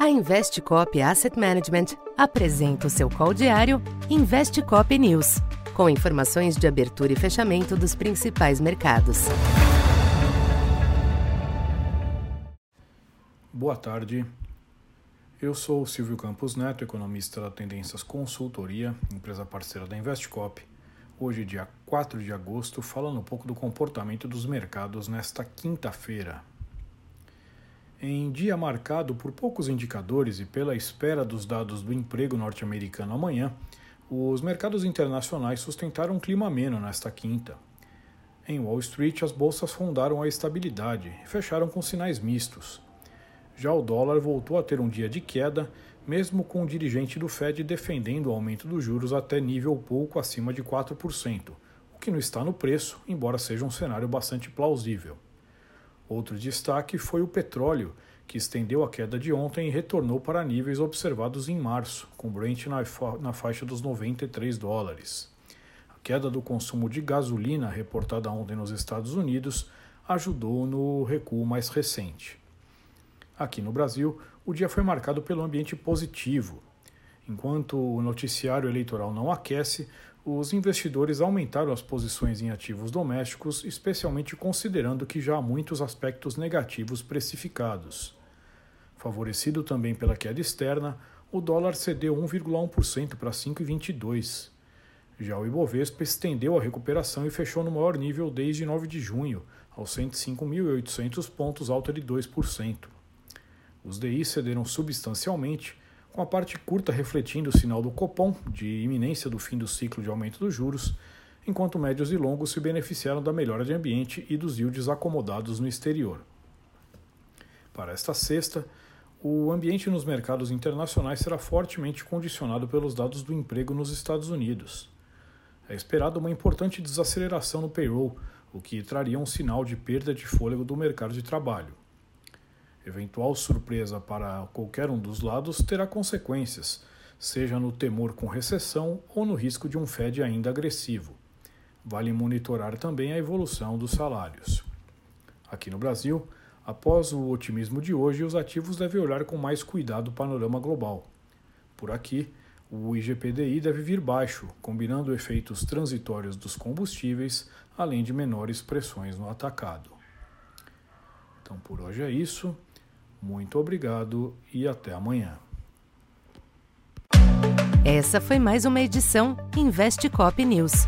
A Investcop Asset Management apresenta o seu call diário Investcop News, com informações de abertura e fechamento dos principais mercados. Boa tarde. Eu sou Silvio Campos Neto, economista da Tendências Consultoria, empresa parceira da Investcop. Hoje, dia 4 de agosto, falando um pouco do comportamento dos mercados nesta quinta-feira, em dia marcado por poucos indicadores e pela espera dos dados do emprego norte-americano amanhã, os mercados internacionais sustentaram um clima ameno nesta quinta. Em Wall Street, as bolsas fundaram a estabilidade e fecharam com sinais mistos. Já o dólar voltou a ter um dia de queda, mesmo com o dirigente do Fed defendendo o aumento dos juros até nível pouco acima de 4%, o que não está no preço, embora seja um cenário bastante plausível. Outro destaque foi o petróleo, que estendeu a queda de ontem e retornou para níveis observados em março, com Brent na, na faixa dos 93 dólares. A queda do consumo de gasolina, reportada ontem nos Estados Unidos, ajudou no recuo mais recente. Aqui no Brasil, o dia foi marcado pelo ambiente positivo. Enquanto o noticiário eleitoral não aquece, os investidores aumentaram as posições em ativos domésticos, especialmente considerando que já há muitos aspectos negativos precificados. Favorecido também pela queda externa, o dólar cedeu 1,1% para 5,22. Já o Ibovespa estendeu a recuperação e fechou no maior nível desde 9 de junho, aos 105.800 pontos, alta de 2%. Os DI cederam substancialmente, com a parte curta refletindo o sinal do Copom de iminência do fim do ciclo de aumento dos juros, enquanto médios e longos se beneficiaram da melhora de ambiente e dos yields acomodados no exterior. Para esta sexta, o ambiente nos mercados internacionais será fortemente condicionado pelos dados do emprego nos Estados Unidos. É esperado uma importante desaceleração no payroll, o que traria um sinal de perda de fôlego do mercado de trabalho. Eventual surpresa para qualquer um dos lados terá consequências, seja no temor com recessão ou no risco de um Fed ainda agressivo. Vale monitorar também a evolução dos salários. Aqui no Brasil, após o otimismo de hoje, os ativos devem olhar com mais cuidado o panorama global. Por aqui, o IGPDI deve vir baixo, combinando efeitos transitórios dos combustíveis, além de menores pressões no atacado. Então, por hoje é isso. Muito obrigado e até amanhã. Essa foi mais uma edição Investe Cop News.